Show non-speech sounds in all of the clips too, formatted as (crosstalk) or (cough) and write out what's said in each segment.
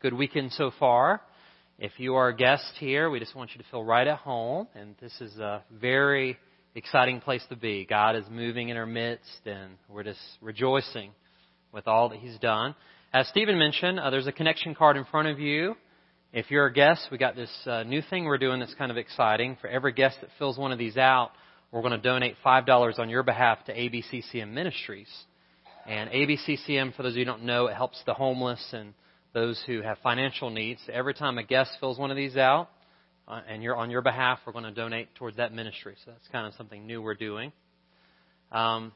good weekend so far. If you are a guest here, we just want you to feel right at home, and this is a very exciting place to be. God is moving in our midst, and we're just rejoicing with all that He's done. As Stephen mentioned, uh, there's a connection card in front of you. If you're a guest, we got this uh, new thing we're doing that's kind of exciting. For every guest that fills one of these out, we're going to donate $5 on your behalf to ABCCM Ministries. And ABCCM, for those of you who don't know, it helps the homeless and those who have financial needs. Every time a guest fills one of these out, uh, and you're on your behalf, we're going to donate towards that ministry. So that's kind of something new we're doing. Um,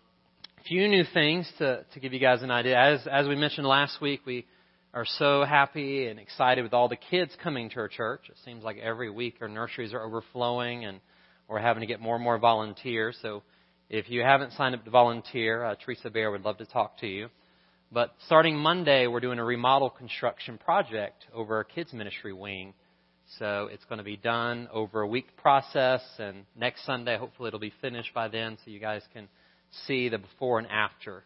a few new things to, to give you guys an idea. As, as we mentioned last week, we are so happy and excited with all the kids coming to our church. It seems like every week our nurseries are overflowing and we're having to get more and more volunteers. So if you haven't signed up to volunteer, uh, Teresa Bear would love to talk to you. But starting Monday, we're doing a remodel construction project over our kids ministry wing. So it's going to be done over a week process, and next Sunday, hopefully, it'll be finished by then, so you guys can see the before and after.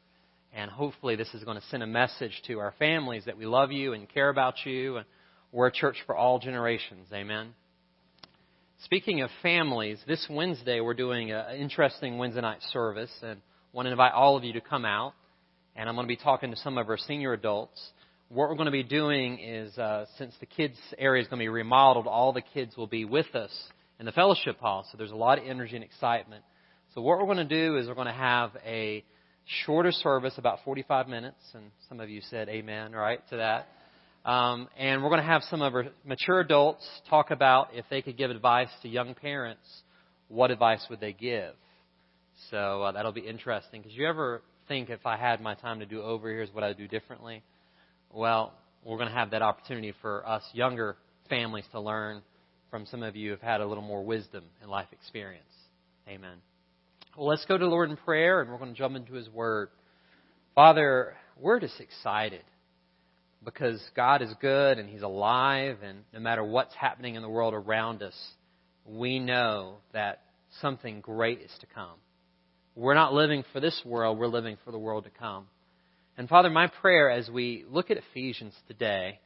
And hopefully, this is going to send a message to our families that we love you and care about you, and we're a church for all generations. Amen. Speaking of families, this Wednesday we're doing an interesting Wednesday night service, and want to invite all of you to come out and I'm going to be talking to some of our senior adults. What we're going to be doing is, uh, since the kids' area is going to be remodeled, all the kids will be with us in the fellowship hall. So there's a lot of energy and excitement. So what we're going to do is we're going to have a shorter service, about 45 minutes, and some of you said amen, right, to that. Um, and we're going to have some of our mature adults talk about if they could give advice to young parents, what advice would they give? So uh, that'll be interesting because you ever think if I had my time to do over, here's what I'd do differently. Well, we're going to have that opportunity for us younger families to learn from some of you who have had a little more wisdom and life experience. Amen. Well, let's go to the Lord in prayer, and we're going to jump into His Word. Father, we're just excited because God is good and He's alive, and no matter what's happening in the world around us, we know that something great is to come. We're not living for this world, we're living for the world to come. And Father, my prayer as we look at Ephesians today,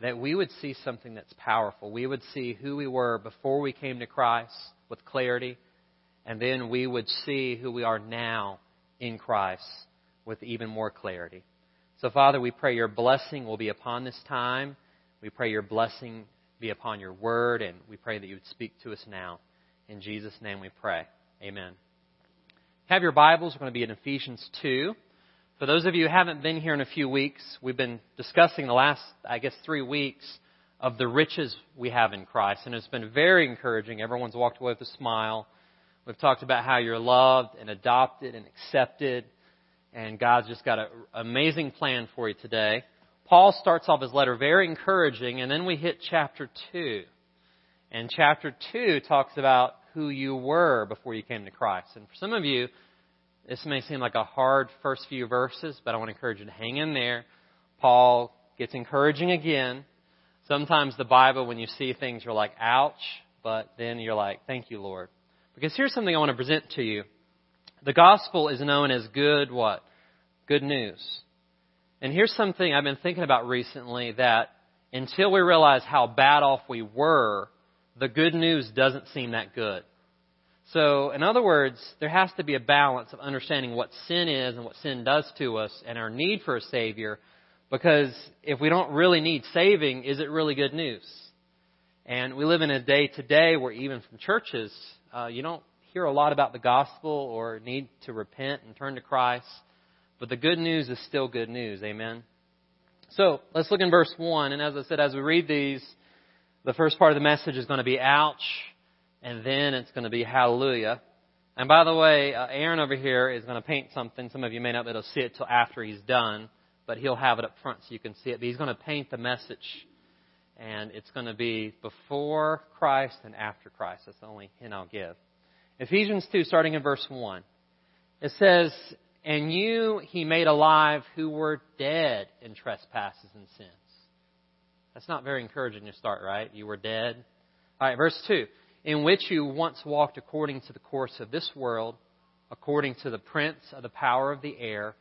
that we would see something that's powerful. We would see who we were before we came to Christ with clarity, and then we would see who we are now in Christ with even more clarity. So, Father, we pray your blessing will be upon this time. We pray your blessing be upon your word, and we pray that you would speak to us now. In Jesus' name we pray. Amen have your Bibles, we're going to be in Ephesians 2. For those of you who haven't been here in a few weeks, we've been discussing the last, I guess, three weeks of the riches we have in Christ. And it's been very encouraging. Everyone's walked away with a smile. We've talked about how you're loved and adopted and accepted. And God's just got an amazing plan for you today. Paul starts off his letter very encouraging, and then we hit chapter 2. And chapter 2 talks about who you were before you came to Christ. And for some of you, this may seem like a hard first few verses, but I want to encourage you to hang in there. Paul gets encouraging again. Sometimes the Bible, when you see things, you're like, ouch, but then you're like, thank you, Lord. Because here's something I want to present to you. The gospel is known as good what? Good news. And here's something I've been thinking about recently that until we realize how bad off we were, the good news doesn't seem that good. So, in other words, there has to be a balance of understanding what sin is and what sin does to us and our need for a Savior. Because if we don't really need saving, is it really good news? And we live in a day today where even from churches, uh, you don't hear a lot about the gospel or need to repent and turn to Christ. But the good news is still good news. Amen. So let's look in verse 1. And as I said, as we read these, the first part of the message is going to be ouch, and then it's going to be hallelujah. And by the way, uh, Aaron over here is going to paint something. Some of you may not be able to see it till after he's done, but he'll have it up front so you can see it. But he's going to paint the message, and it's going to be before Christ and after Christ. That's the only hint I'll give. Ephesians 2, starting in verse 1. It says, And you he made alive who were dead in trespasses and sins that's not very encouraging to start, right? You were dead. All right, verse 2. In which you once walked according to the course of this world, according to the prince of the power of the air,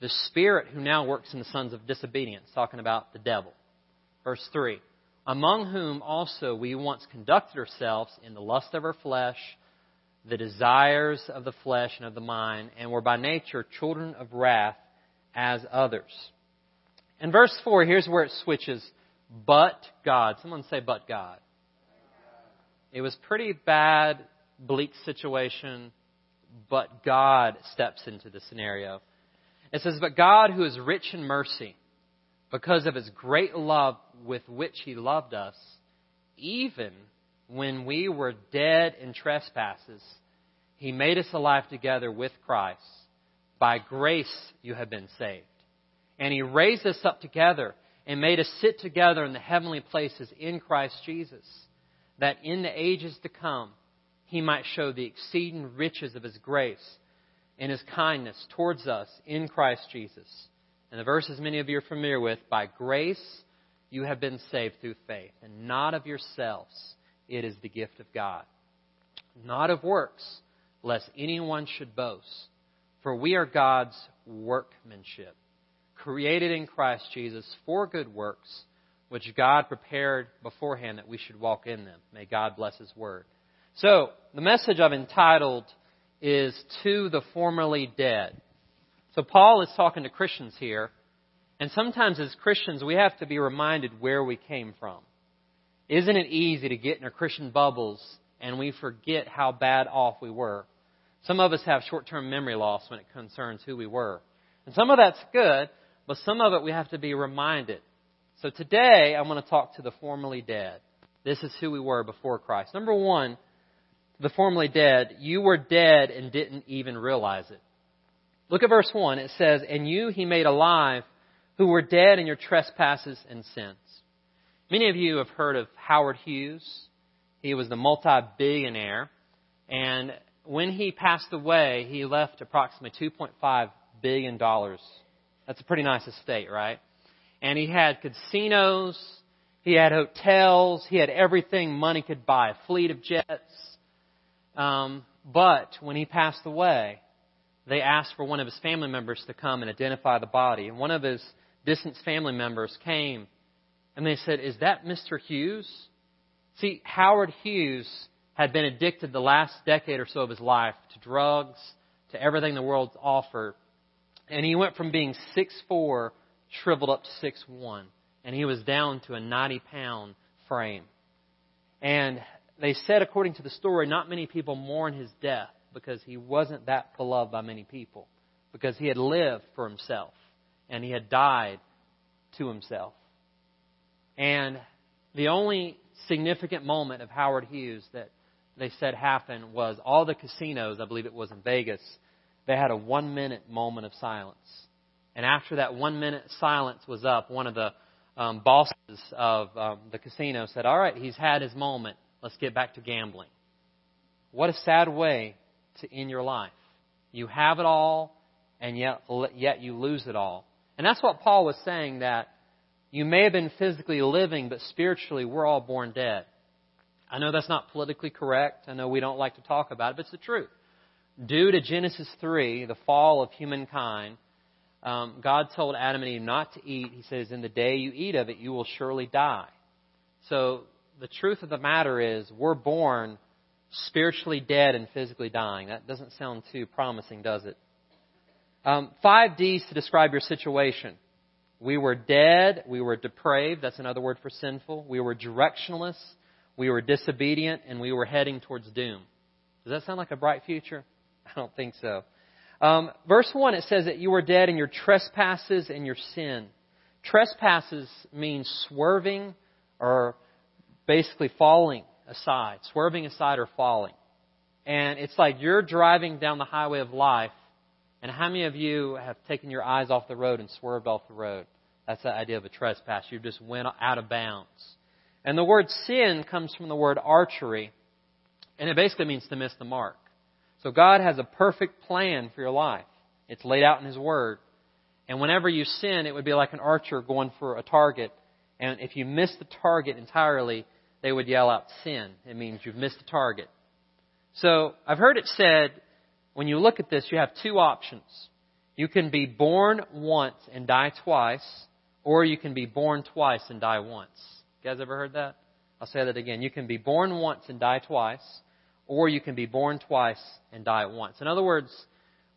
the spirit who now works in the sons of disobedience, talking about the devil. Verse 3 Among whom also we once conducted ourselves in the lust of our flesh, the desires of the flesh and of the mind, and were by nature children of wrath as others. In verse 4, here's where it switches. But God. Someone say, but God. It was pretty bad, bleak situation, but God steps into the scenario. It says, But God, who is rich in mercy, because of his great love with which he loved us, even when we were dead in trespasses, he made us alive together with Christ. By grace you have been saved. And he raised us up together and made us sit together in the heavenly places in Christ Jesus, that in the ages to come he might show the exceeding riches of his grace and his kindness towards us in Christ Jesus. And the verses many of you are familiar with by grace you have been saved through faith, and not of yourselves. It is the gift of God. Not of works, lest anyone should boast. For we are God's workmanship created in Christ Jesus for good works, which God prepared beforehand that we should walk in them. May God bless His word. So, the message I've entitled is To the Formerly Dead. So, Paul is talking to Christians here, and sometimes as Christians we have to be reminded where we came from. Isn't it easy to get in our Christian bubbles and we forget how bad off we were? Some of us have short term memory loss when it concerns who we were. And some of that's good, but some of it we have to be reminded. So today, I'm going to talk to the formerly dead. This is who we were before Christ. Number one, the formerly dead, you were dead and didn't even realize it. Look at verse 1. It says, And you he made alive who were dead in your trespasses and sins. Many of you have heard of Howard Hughes. He was the multi-billionaire. And when he passed away, he left approximately $2.5 billion that's a pretty nice estate, right? And he had casinos, he had hotels, he had everything money could buy, a fleet of jets. Um, but when he passed away, they asked for one of his family members to come and identify the body. And one of his distant family members came and they said, Is that Mr. Hughes? See, Howard Hughes had been addicted the last decade or so of his life to drugs, to everything the world offered. And he went from being 6'4, shriveled up to 6'1. And he was down to a 90 pound frame. And they said, according to the story, not many people mourn his death because he wasn't that beloved by many people. Because he had lived for himself. And he had died to himself. And the only significant moment of Howard Hughes that they said happened was all the casinos, I believe it was in Vegas, they had a one minute moment of silence. And after that one minute silence was up, one of the um, bosses of um, the casino said, All right, he's had his moment. Let's get back to gambling. What a sad way to end your life. You have it all, and yet, yet you lose it all. And that's what Paul was saying that you may have been physically living, but spiritually we're all born dead. I know that's not politically correct. I know we don't like to talk about it, but it's the truth due to Genesis 3, the fall of humankind, um, God told Adam and Eve not to eat. He says, In the day you eat of it, you will surely die. So the truth of the matter is, we're born spiritually dead and physically dying. That doesn't sound too promising, does it? Um, five D's to describe your situation. We were dead. We were depraved. That's another word for sinful. We were directionless. We were disobedient. And we were heading towards doom. Does that sound like a bright future? I don't think so. Um, verse 1, it says that you were dead in your trespasses and your sin. Trespasses means swerving or basically falling aside, swerving aside or falling. And it's like you're driving down the highway of life, and how many of you have taken your eyes off the road and swerved off the road? That's the idea of a trespass. You just went out of bounds. And the word sin comes from the word archery, and it basically means to miss the mark. So God has a perfect plan for your life. It's laid out in His Word. And whenever you sin, it would be like an archer going for a target. And if you miss the target entirely, they would yell out sin. It means you've missed the target. So I've heard it said, when you look at this, you have two options. You can be born once and die twice, or you can be born twice and die once. You guys ever heard that? I'll say that again. You can be born once and die twice, or you can be born twice and die at once. In other words,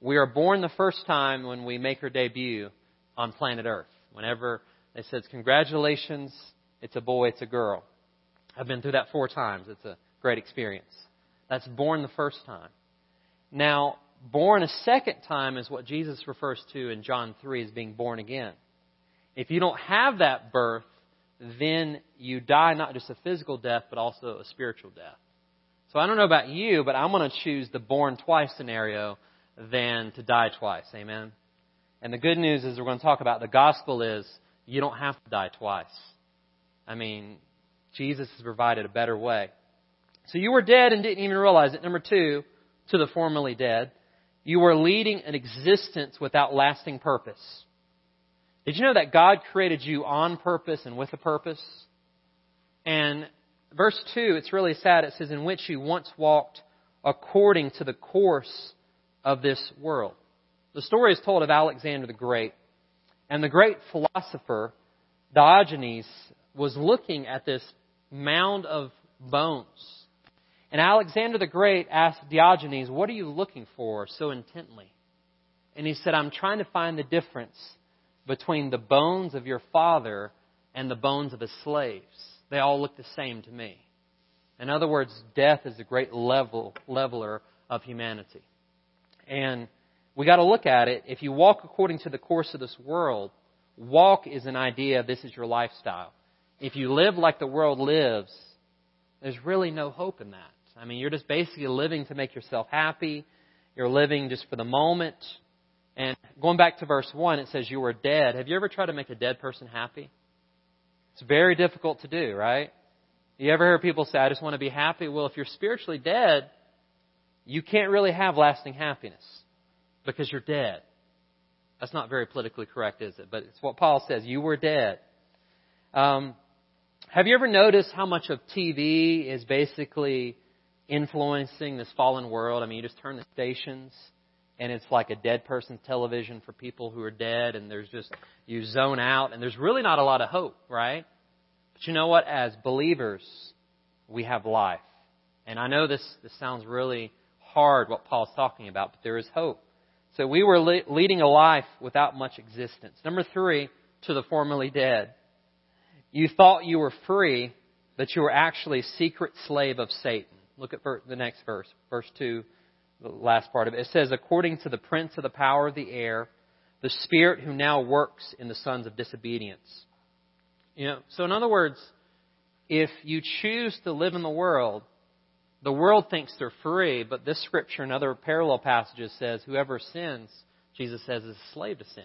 we are born the first time when we make our debut on planet Earth. Whenever it says, Congratulations, it's a boy, it's a girl. I've been through that four times. It's a great experience. That's born the first time. Now, born a second time is what Jesus refers to in John 3 as being born again. If you don't have that birth, then you die not just a physical death, but also a spiritual death. So I don't know about you, but I'm going to choose the born twice scenario than to die twice. Amen. And the good news is we're going to talk about the gospel is you don't have to die twice. I mean, Jesus has provided a better way. So you were dead and didn't even realize it. Number two, to the formerly dead. You were leading an existence without lasting purpose. Did you know that God created you on purpose and with a purpose? And verse 2, it's really sad. It says, In which you once walked according to the course of this world. The story is told of Alexander the Great. And the great philosopher, Diogenes, was looking at this mound of bones. And Alexander the Great asked Diogenes, What are you looking for so intently? And he said, I'm trying to find the difference between the bones of your father and the bones of his slaves. They all look the same to me. In other words, death is a great level, leveler of humanity. And we got to look at it. If you walk according to the course of this world, walk is an idea, this is your lifestyle. If you live like the world lives, there's really no hope in that. I mean, you're just basically living to make yourself happy. You're living just for the moment. And going back to verse 1, it says you were dead. Have you ever tried to make a dead person happy? It's very difficult to do, right? You ever hear people say, I just want to be happy? Well, if you're spiritually dead, you can't really have lasting happiness because you're dead. That's not very politically correct, is it? But it's what Paul says. You were dead. Um, have you ever noticed how much of TV is basically influencing this fallen world? I mean, you just turn the stations and it's like a dead person's television for people who are dead and there's just, you zone out and there's really not a lot of hope, right? But you know what? As believers, we have life. And I know this, this sounds really hard what Paul's talking about, but there is hope. So we were le- leading a life without much existence. Number three, to the formerly dead. You thought you were free, but you were actually a secret slave of Satan. Look at the next verse, verse 2, the last part of it. It says, according to the prince of the power of the air, the spirit who now works in the sons of disobedience. You know, so in other words, if you choose to live in the world, the world thinks they're free, but this scripture and other parallel passages says whoever sins, Jesus says, is a slave to sin.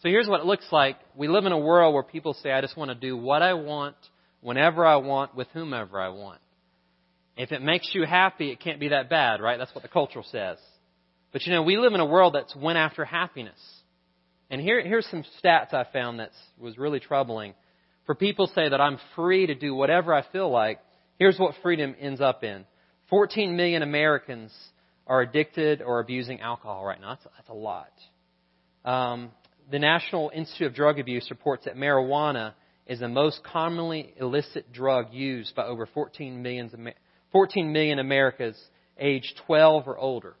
So here's what it looks like. We live in a world where people say, I just want to do what I want, whenever I want, with whomever I want. If it makes you happy, it can't be that bad, right? That's what the culture says. But you know, we live in a world that's went after happiness. And here, here's some stats I found that was really troubling. For people say that I'm free to do whatever I feel like, Here's what freedom ends up in 14 million Americans are addicted or abusing alcohol right now. That's, that's a lot. Um, the National Institute of Drug Abuse reports that marijuana is the most commonly illicit drug used by over 14 million, 14 million Americans aged 12 or older.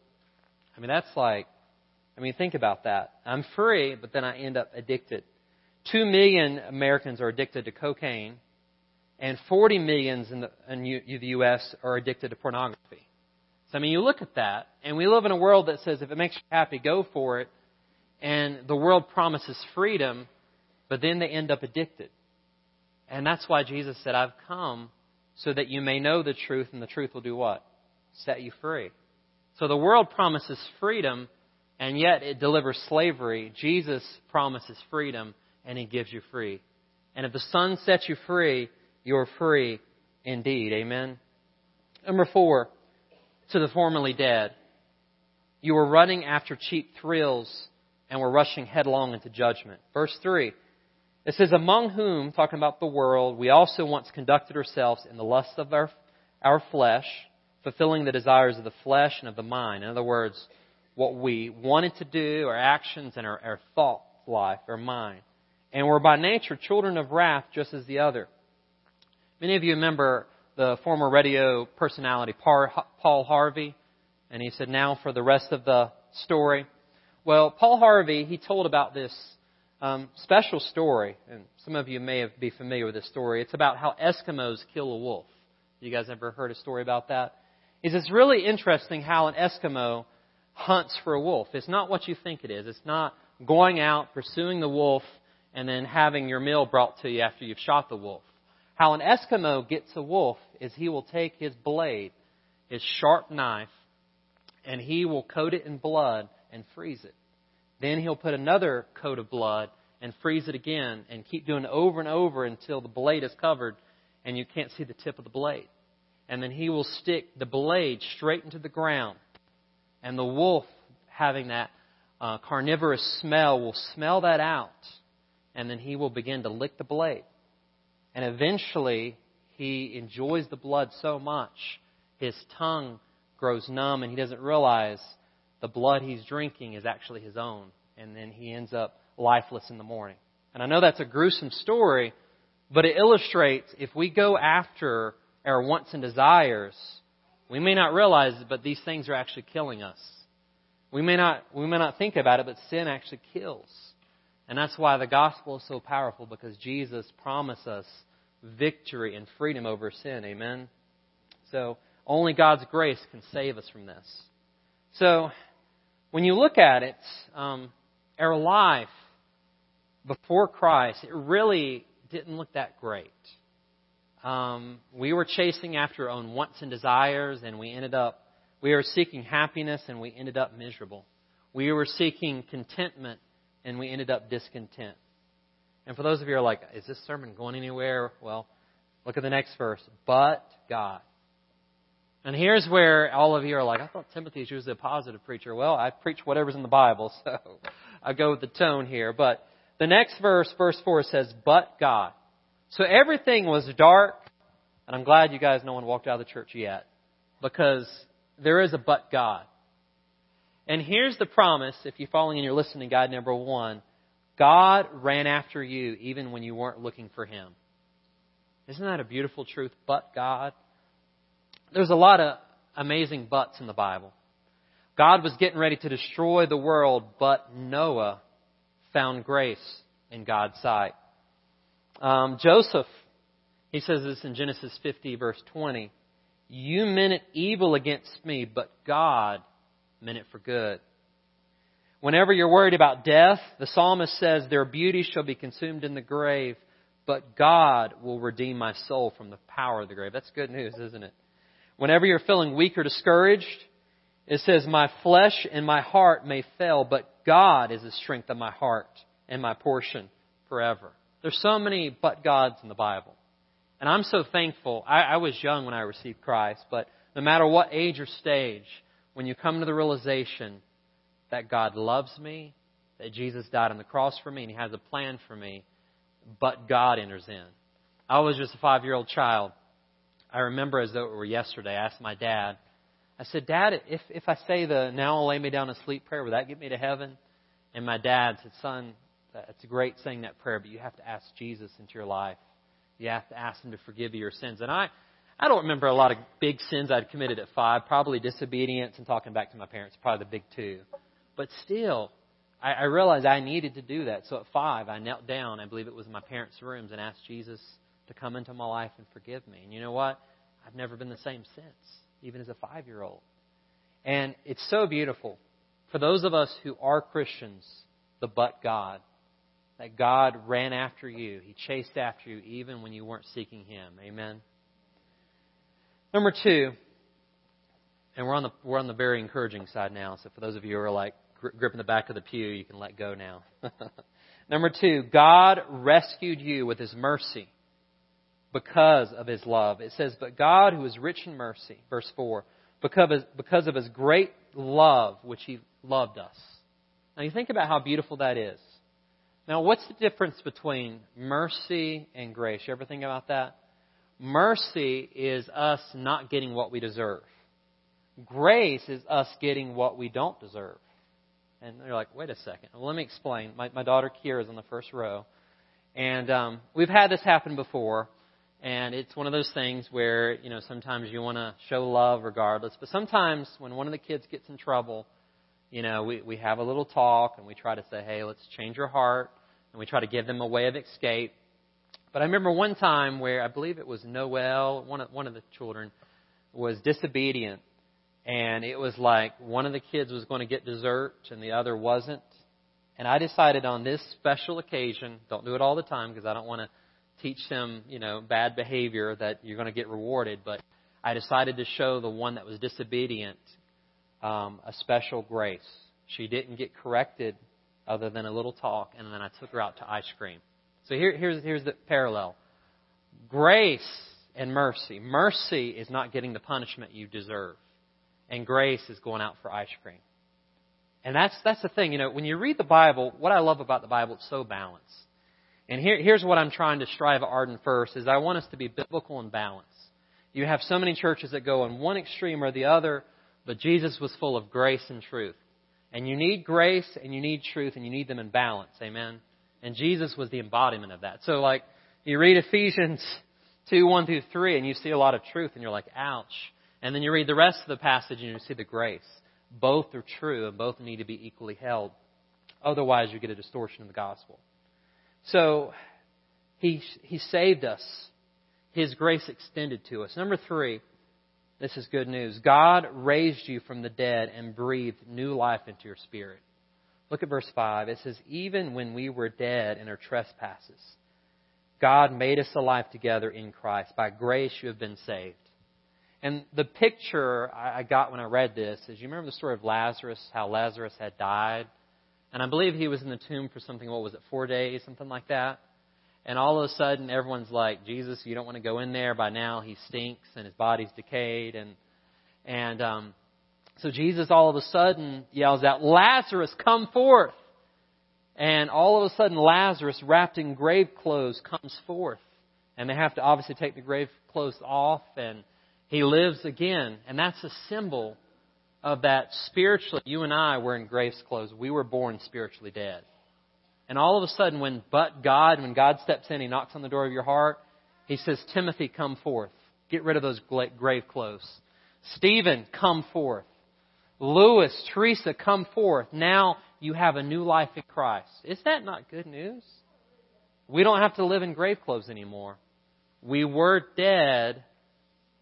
I mean, that's like, I mean, think about that. I'm free, but then I end up addicted. Two million Americans are addicted to cocaine and 40 millions in the, in the U.S. are addicted to pornography. So, I mean, you look at that, and we live in a world that says if it makes you happy, go for it. And the world promises freedom, but then they end up addicted. And that's why Jesus said, I've come so that you may know the truth, and the truth will do what? Set you free. So the world promises freedom, and yet it delivers slavery. Jesus promises freedom, and he gives you free. And if the Son sets you free, you're free indeed. Amen. Number four, to the formerly dead. You were running after cheap thrills and were rushing headlong into judgment. Verse 3. It says, Among whom, talking about the world, we also once conducted ourselves in the lust of our, our flesh, fulfilling the desires of the flesh and of the mind. In other words, what we wanted to do, our actions and our, our thought life, our mind. and we're by nature children of wrath just as the other. Many of you remember the former radio personality Paul Harvey, and he said, now for the rest of the story. Well, Paul Harvey, he told about this um, special story, and some of you may be familiar with this story. It's about how Eskimos kill a wolf. You guys ever heard a story about that? Is it's really interesting how an Eskimo hunts for a wolf. It's not what you think it is. It's not going out, pursuing the wolf, and then having your meal brought to you after you've shot the wolf. How an Eskimo gets a wolf is he will take his blade, his sharp knife, and he will coat it in blood and freeze it. Then he'll put another coat of blood and freeze it again and keep doing it over and over until the blade is covered and you can't see the tip of the blade. And then he will stick the blade straight into the ground. And the wolf, having that uh, carnivorous smell, will smell that out. And then he will begin to lick the blade. And eventually, he enjoys the blood so much, his tongue grows numb and he doesn't realize the blood he's drinking is actually his own. And then he ends up lifeless in the morning. And I know that's a gruesome story, but it illustrates if we go after our wants and desires, we may not realize it, but these things are actually killing us. We may not, we may not think about it, but sin actually kills. And that's why the gospel is so powerful because Jesus promised us victory and freedom over sin. Amen? So, only God's grace can save us from this. So, when you look at it, um, our life before Christ, it really didn't look that great. Um, we were chasing after our own wants and desires, and we ended up, we were seeking happiness, and we ended up miserable. We were seeking contentment, and we ended up discontent. And for those of you who are like, is this sermon going anywhere? Well, look at the next verse. But God. And here's where all of you are like, I thought Timothy's usually a positive preacher. Well, I preach whatever's in the Bible, (laughs) so I go with the tone here. But the next verse, verse 4, says, But God. So everything was dark, and I'm glad you guys no one walked out of the church yet, because there is a but God. And here's the promise, if you're following in your listening guide number one, God ran after you even when you weren't looking for Him. Isn't that a beautiful truth? But God. There's a lot of amazing buts in the Bible. God was getting ready to destroy the world, but Noah found grace in God's sight. Um, Joseph, he says this in Genesis 50, verse 20. You meant it evil against me, but God meant it for good. Whenever you're worried about death, the psalmist says, Their beauty shall be consumed in the grave, but God will redeem my soul from the power of the grave. That's good news, isn't it? Whenever you're feeling weak or discouraged, it says, My flesh and my heart may fail, but God is the strength of my heart and my portion forever. There's so many but gods in the Bible. And I'm so thankful. I, I was young when I received Christ, but no matter what age or stage, when you come to the realization that God loves me, that Jesus died on the cross for me, and He has a plan for me, but God enters in. I was just a five year old child. I remember as though it were yesterday. I asked my dad, I said, Dad, if, if I say the now I'll lay me down to sleep prayer, would that get me to heaven? And my dad said, Son, it's great saying that prayer, but you have to ask Jesus into your life. You have to ask Him to forgive you your sins. And I, I don't remember a lot of big sins I'd committed at five. Probably disobedience and talking back to my parents, probably the big two. But still, I, I realized I needed to do that. So at five, I knelt down. I believe it was in my parents' rooms and asked Jesus to come into my life and forgive me. And you know what? I've never been the same since even as a five year old. And it's so beautiful for those of us who are Christians, the but God, that God ran after you. He chased after you even when you weren't seeking Him. Amen. Number two, and we're on the we're on the very encouraging side now. So for those of you who are like gripping the back of the pew, you can let go now. (laughs) Number two, God rescued you with His mercy because of his love. It says, But God, who is rich in mercy, verse 4, because of his great love which he loved us. Now you think about how beautiful that is. Now, what's the difference between mercy and grace? You ever think about that? Mercy is us not getting what we deserve. Grace is us getting what we don't deserve. And they're like, wait a second. Well, let me explain. My, my daughter Kira is on the first row. And um, we've had this happen before, and it's one of those things where you know sometimes you want to show love regardless, but sometimes when one of the kids gets in trouble, you know we we have a little talk and we try to say, hey, let's change your heart, and we try to give them a way of escape. But I remember one time where I believe it was Noel, one of one of the children, was disobedient, and it was like one of the kids was going to get dessert and the other wasn't, and I decided on this special occasion, don't do it all the time because I don't want to teach them, you know, bad behavior that you're going to get rewarded, but I decided to show the one that was disobedient um, a special grace. She didn't get corrected other than a little talk, and then I took her out to ice cream. So here, here's, here's the parallel grace and mercy. Mercy is not getting the punishment you deserve, and grace is going out for ice cream. And that's, that's the thing, you know, when you read the Bible, what I love about the Bible, it's so balanced. And here, here's what I'm trying to strive at Arden first, is I want us to be biblical and balanced. You have so many churches that go on one extreme or the other, but Jesus was full of grace and truth. And you need grace and you need truth and you need them in balance. Amen. And Jesus was the embodiment of that. So like, you read Ephesians (laughs) 2, 1 through 3 and you see a lot of truth and you're like, ouch. And then you read the rest of the passage and you see the grace. Both are true and both need to be equally held. Otherwise, you get a distortion of the gospel. So, he, he saved us. His grace extended to us. Number three, this is good news. God raised you from the dead and breathed new life into your spirit. Look at verse 5. It says, Even when we were dead in our trespasses, God made us alive together in Christ. By grace you have been saved. And the picture I got when I read this is you remember the story of Lazarus, how Lazarus had died? And I believe he was in the tomb for something, what was it, four days, something like that? And all of a sudden, everyone's like, Jesus, you don't want to go in there. By now, he stinks and his body's decayed. And, and um, so Jesus all of a sudden yells out, Lazarus, come forth. And all of a sudden, Lazarus, wrapped in grave clothes, comes forth. And they have to obviously take the grave clothes off and he lives again. And that's a symbol of that spiritually. You and I were in grave's clothes. We were born spiritually dead. And all of a sudden, when but God, when God steps in, He knocks on the door of your heart, He says, Timothy, come forth. Get rid of those grave clothes. Stephen, come forth. Lewis, Teresa, come forth. Now you have a new life in Christ. Is that not good news? We don't have to live in grave clothes anymore. We were dead,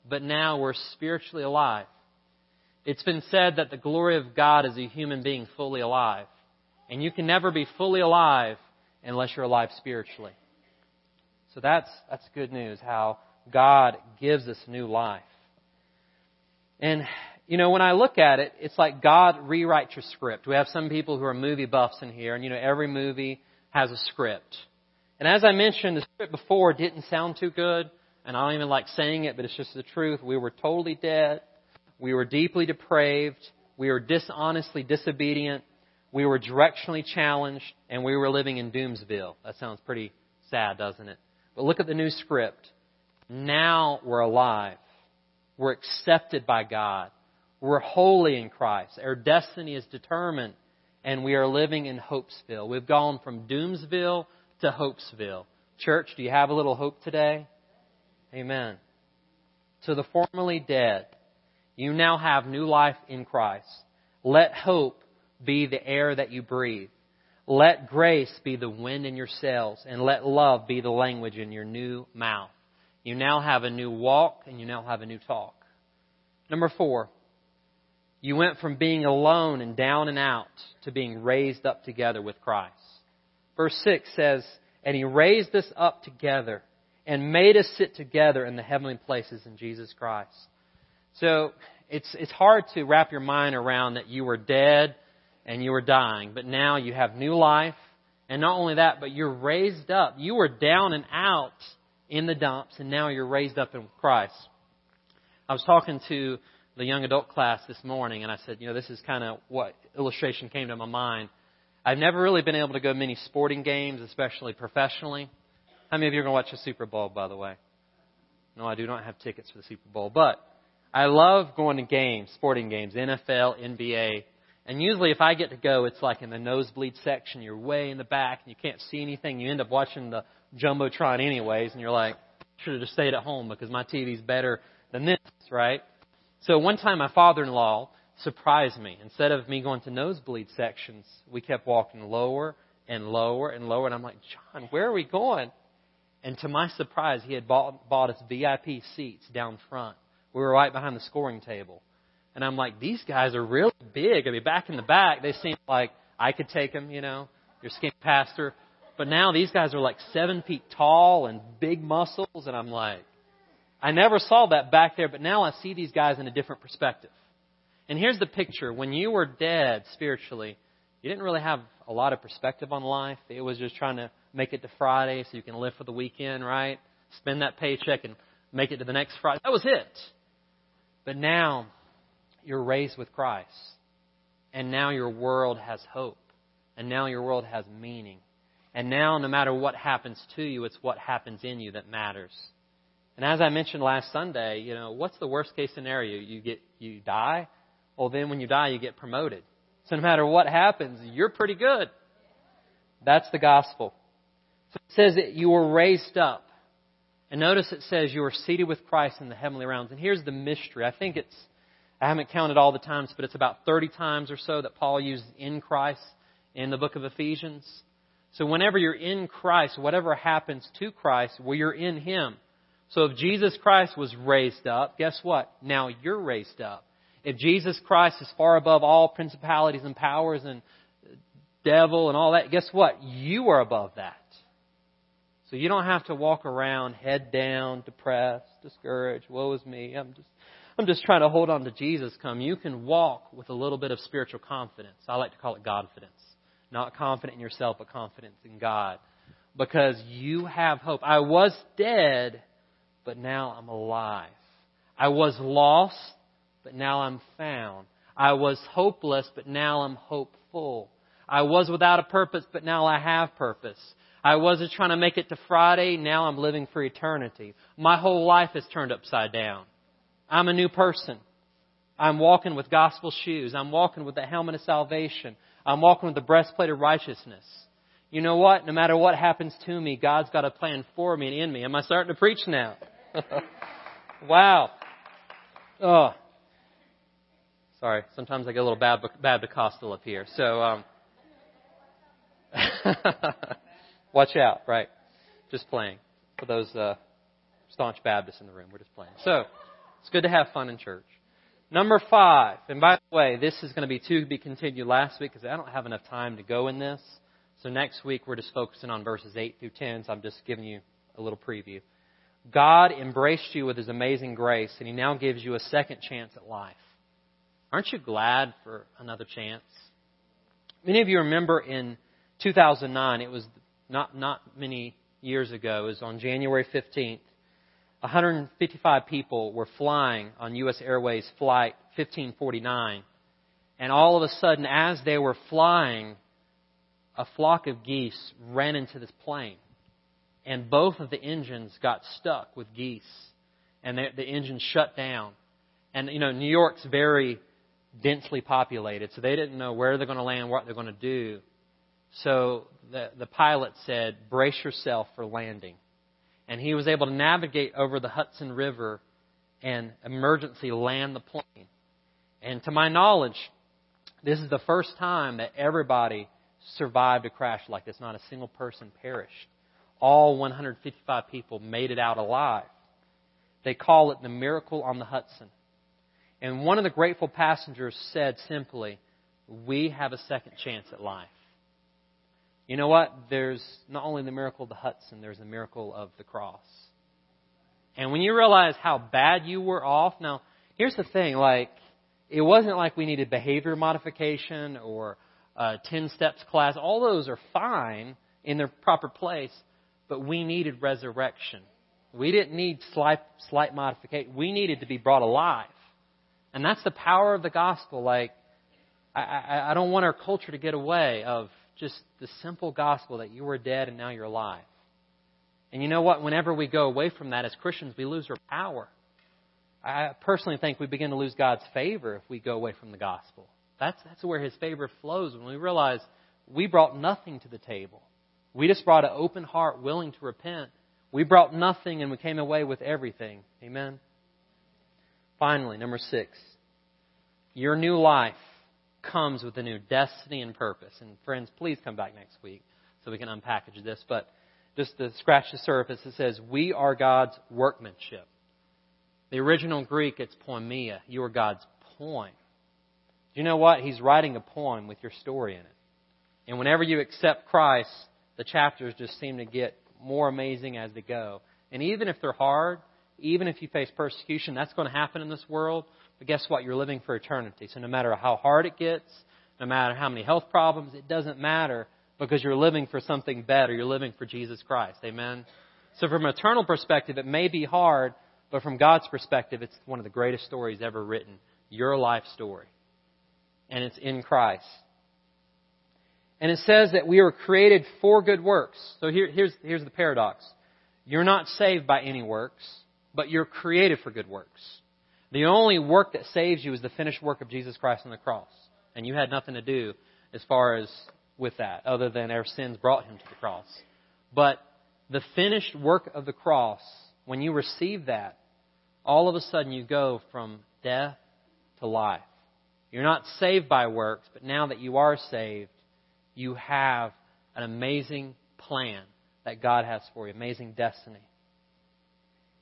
but now we're spiritually alive. It's been said that the glory of God is a human being fully alive. And you can never be fully alive unless you're alive spiritually. So that's, that's good news, how God gives us new life. And, you know, when I look at it, it's like God rewrites your script. We have some people who are movie buffs in here, and, you know, every movie has a script. And as I mentioned, the script before didn't sound too good and I don't even like saying it, but it's just the truth. We were totally dead. We were deeply depraved. We were dishonestly disobedient. We were directionally challenged, and we were living in Doomsville. That sounds pretty sad, doesn't it? But look at the new script. Now we're alive. We're accepted by God. We're holy in Christ. Our destiny is determined, and we are living in Hopesville. We've gone from Doomsville to Hopesville. Church, do you have a little hope today? Amen. To the formerly dead, you now have new life in Christ. Let hope be the air that you breathe. Let grace be the wind in your sails, and let love be the language in your new mouth. You now have a new walk, and you now have a new talk. Number four, you went from being alone and down and out to being raised up together with Christ. Verse 6 says, And he raised us up together and made us sit together in the heavenly places in Jesus Christ. So it's, it's hard to wrap your mind around that you were dead and you were dying, but now you have new life. And not only that, but you're raised up. You were down and out in the dumps, and now you're raised up in Christ. I was talking to the young adult class this morning, and I said, you know, this is kind of what illustration came to my mind. I've never really been able to go to many sporting games, especially professionally. How many of you are going to watch the Super Bowl, by the way? No, I do not have tickets for the Super Bowl, but I love going to games, sporting games, NFL, NBA. And usually if I get to go, it's like in the nosebleed section. You're way in the back and you can't see anything. You end up watching the jumbotron anyways, and you're like, should have just stayed at home because my TV's better than this, right? So one time my father-in-law surprised me. Instead of me going to nosebleed sections, we kept walking lower and lower and lower, and I'm like, John, where are we going? And to my surprise, he had bought, bought us VIP seats down front. We were right behind the scoring table. And I'm like, these guys are really big. I mean, back in the back, they seemed like I could take them, you know, your skinny pastor. But now these guys are like seven feet tall and big muscles, and I'm like, I never saw that back there, but now I see these guys in a different perspective. And here's the picture. When you were dead spiritually, you didn't really have a lot of perspective on life. It was just trying to make it to Friday so you can live for the weekend, right? Spend that paycheck and make it to the next Friday. That was it. But now you're raised with Christ. And now your world has hope. And now your world has meaning. And now, no matter what happens to you, it's what happens in you that matters. And as I mentioned last Sunday, you know, what's the worst case scenario? You get, you die? Well, then when you die, you get promoted. So no matter what happens, you're pretty good. That's the gospel. So it says that you were raised up. And notice it says you are seated with Christ in the heavenly realms. And here's the mystery. I think it's, I haven't counted all the times, but it's about 30 times or so that Paul uses in Christ in the book of Ephesians. So whenever you're in Christ, whatever happens to Christ, well, you're in Him. So if Jesus Christ was raised up, guess what? Now you're raised up. If Jesus Christ is far above all principalities and powers and devil and all that, guess what? You are above that. So you don't have to walk around head down, depressed, discouraged, woe is me. I'm just I'm just trying to hold on to Jesus come. You can walk with a little bit of spiritual confidence. I like to call it Godfidence. Not confident in yourself, but confidence in God. Because you have hope. I was dead, but now I'm alive. I was lost, but now I'm found. I was hopeless, but now I'm hopeful. I was without a purpose, but now I have purpose. I wasn't trying to make it to Friday, now I'm living for eternity. My whole life is turned upside down. I'm a new person. I'm walking with gospel shoes. I'm walking with the helmet of salvation. I'm walking with the breastplate of righteousness. You know what? No matter what happens to me, God's got a plan for me and in me. Am I starting to preach now? (laughs) wow. Oh. Sorry. Sometimes I get a little bad, Pentecostal up here. So, um, (laughs) watch out, right? Just playing. For those, uh, staunch Baptists in the room, we're just playing. So, it's good to have fun in church. Number five, and by the way, this is going to be to be continued last week because I don't have enough time to go in this. So next week we're just focusing on verses 8 through 10, so I'm just giving you a little preview. God embraced you with His amazing grace, and He now gives you a second chance at life. Aren't you glad for another chance? Many of you remember in 2009, it was not, not many years ago, was on January 15th, 155 people were flying on U.S. Airways Flight 1549. And all of a sudden, as they were flying, a flock of geese ran into this plane. And both of the engines got stuck with geese. And the, the engine shut down. And, you know, New York's very densely populated, so they didn't know where they're going to land, what they're going to do. So the, the pilot said, brace yourself for landing and he was able to navigate over the Hudson River and emergency land the plane. And to my knowledge, this is the first time that everybody survived a crash like this. Not a single person perished. All 155 people made it out alive. They call it the miracle on the Hudson. And one of the grateful passengers said simply, We have a second chance at life. You know what? There's not only the miracle of the Hudson, there's the miracle of the cross. And when you realize how bad you were off, now, here's the thing, like, it wasn't like we needed behavior modification or a 10 steps class. All those are fine in their proper place, but we needed resurrection. We didn't need slight, slight modification. We needed to be brought alive. And that's the power of the gospel. Like, I, I, I don't want our culture to get away of just the simple gospel that you were dead and now you're alive. And you know what? Whenever we go away from that as Christians, we lose our power. I personally think we begin to lose God's favor if we go away from the gospel. That's, that's where His favor flows when we realize we brought nothing to the table. We just brought an open heart, willing to repent. We brought nothing and we came away with everything. Amen. Finally, number six. Your new life comes with a new destiny and purpose. And friends, please come back next week so we can unpackage this. But just to scratch the surface, it says, We are God's workmanship. The original Greek, it's poiema. You are God's poem. Do you know what? He's writing a poem with your story in it. And whenever you accept Christ, the chapters just seem to get more amazing as they go. And even if they're hard, even if you face persecution, that's going to happen in this world. But guess what? You're living for eternity. So no matter how hard it gets, no matter how many health problems, it doesn't matter because you're living for something better. You're living for Jesus Christ. Amen? So from an eternal perspective, it may be hard, but from God's perspective, it's one of the greatest stories ever written. Your life story. And it's in Christ. And it says that we were created for good works. So here, here's, here's the paradox. You're not saved by any works, but you're created for good works. The only work that saves you is the finished work of Jesus Christ on the cross. And you had nothing to do as far as with that, other than our sins brought him to the cross. But the finished work of the cross, when you receive that, all of a sudden you go from death to life. You're not saved by works, but now that you are saved, you have an amazing plan that God has for you, amazing destiny.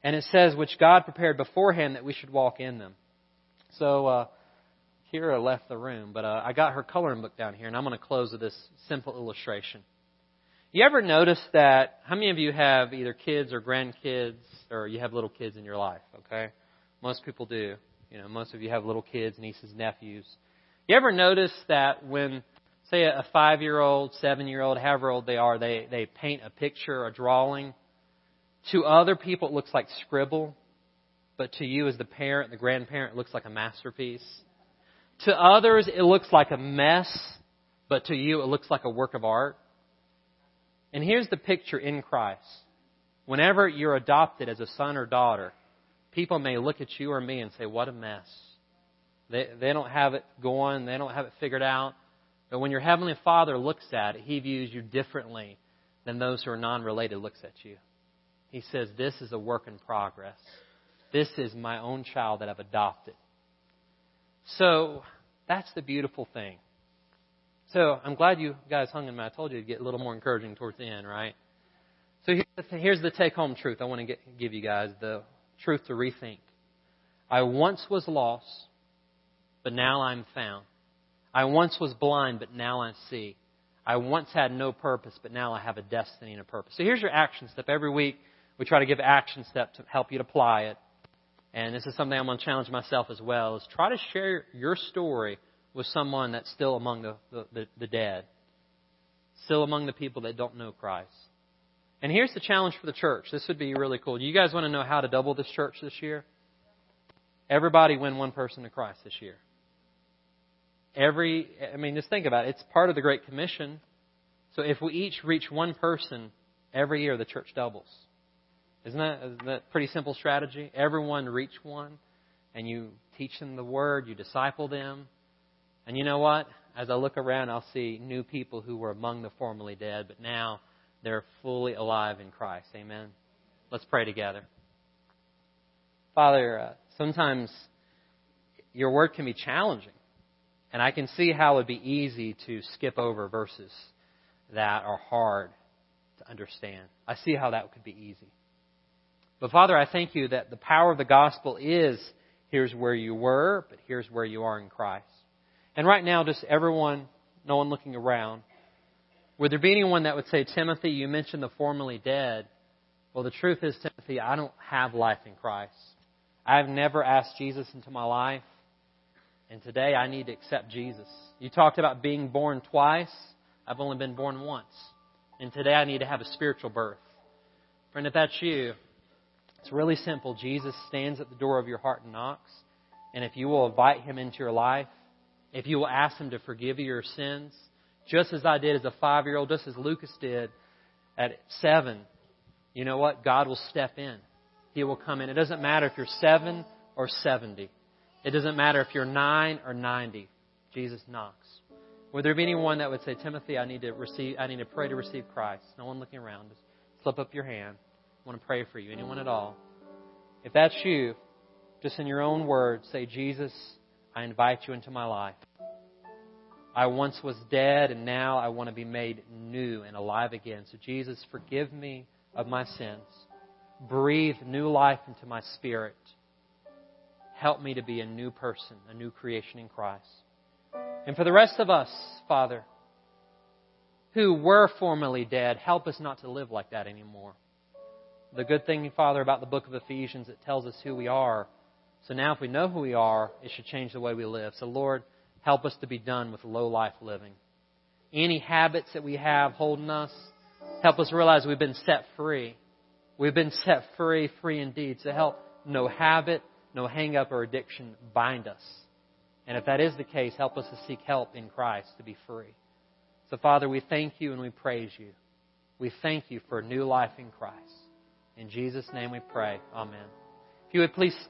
And it says, which God prepared beforehand that we should walk in them. So, uh, Kira left the room, but uh, I got her coloring book down here, and I'm going to close with this simple illustration. You ever notice that? How many of you have either kids or grandkids, or you have little kids in your life? Okay, most people do. You know, most of you have little kids, nieces, nephews. You ever notice that when, say, a five-year-old, seven-year-old, however old they are, they they paint a picture, a drawing. To other people, it looks like scribble, but to you, as the parent, the grandparent, it looks like a masterpiece. To others, it looks like a mess, but to you, it looks like a work of art. And here's the picture in Christ. Whenever you're adopted as a son or daughter, people may look at you or me and say, What a mess. They, they don't have it going, they don't have it figured out. But when your Heavenly Father looks at it, He views you differently than those who are non related looks at you. He says, This is a work in progress. This is my own child that I've adopted. So that's the beautiful thing. So I'm glad you guys hung in me. I told you to get a little more encouraging towards the end, right? So here's the take home truth I want to get, give you guys the truth to rethink. I once was lost, but now I'm found. I once was blind, but now I see. I once had no purpose, but now I have a destiny and a purpose. So here's your action step. Every week, we try to give action steps to help you to apply it and this is something I'm going to challenge myself as well, is try to share your story with someone that's still among the, the, the, dead, still among the people that don't know Christ. And here's the challenge for the church. This would be really cool. You guys want to know how to double this church this year? Everybody win one person to Christ this year. Every, I mean, just think about it. It's part of the Great Commission. So if we each reach one person every year, the church doubles. Isn't that, isn't that a pretty simple strategy? Everyone reach one, and you teach them the word, you disciple them. And you know what? As I look around, I'll see new people who were among the formerly dead, but now they're fully alive in Christ. Amen. Let's pray together. Father, uh, sometimes your word can be challenging, and I can see how it would be easy to skip over verses that are hard to understand. I see how that could be easy. But Father, I thank you that the power of the gospel is here's where you were, but here's where you are in Christ. And right now, just everyone, no one looking around, would there be anyone that would say, Timothy, you mentioned the formerly dead. Well, the truth is, Timothy, I don't have life in Christ. I've never asked Jesus into my life. And today I need to accept Jesus. You talked about being born twice. I've only been born once. And today I need to have a spiritual birth. Friend, if that's you, it's really simple. Jesus stands at the door of your heart and knocks. And if you will invite him into your life, if you will ask him to forgive you your sins, just as I did as a five year old, just as Lucas did at seven, you know what? God will step in. He will come in. It doesn't matter if you're seven or 70. It doesn't matter if you're nine or 90. Jesus knocks. Would there be anyone that would say, Timothy, I need to receive, I need to pray to receive Christ? No one looking around. Just slip up your hand. Want to pray for you. Anyone at all? If that's you, just in your own words, say, Jesus, I invite you into my life. I once was dead, and now I want to be made new and alive again. So, Jesus, forgive me of my sins. Breathe new life into my spirit. Help me to be a new person, a new creation in Christ. And for the rest of us, Father, who were formerly dead, help us not to live like that anymore. The good thing, Father, about the book of Ephesians, it tells us who we are. So now, if we know who we are, it should change the way we live. So, Lord, help us to be done with low life living. Any habits that we have holding us, help us realize we've been set free. We've been set free, free indeed. So help no habit, no hang up or addiction bind us. And if that is the case, help us to seek help in Christ to be free. So, Father, we thank you and we praise you. We thank you for new life in Christ. In Jesus' name we pray. Amen. If you would please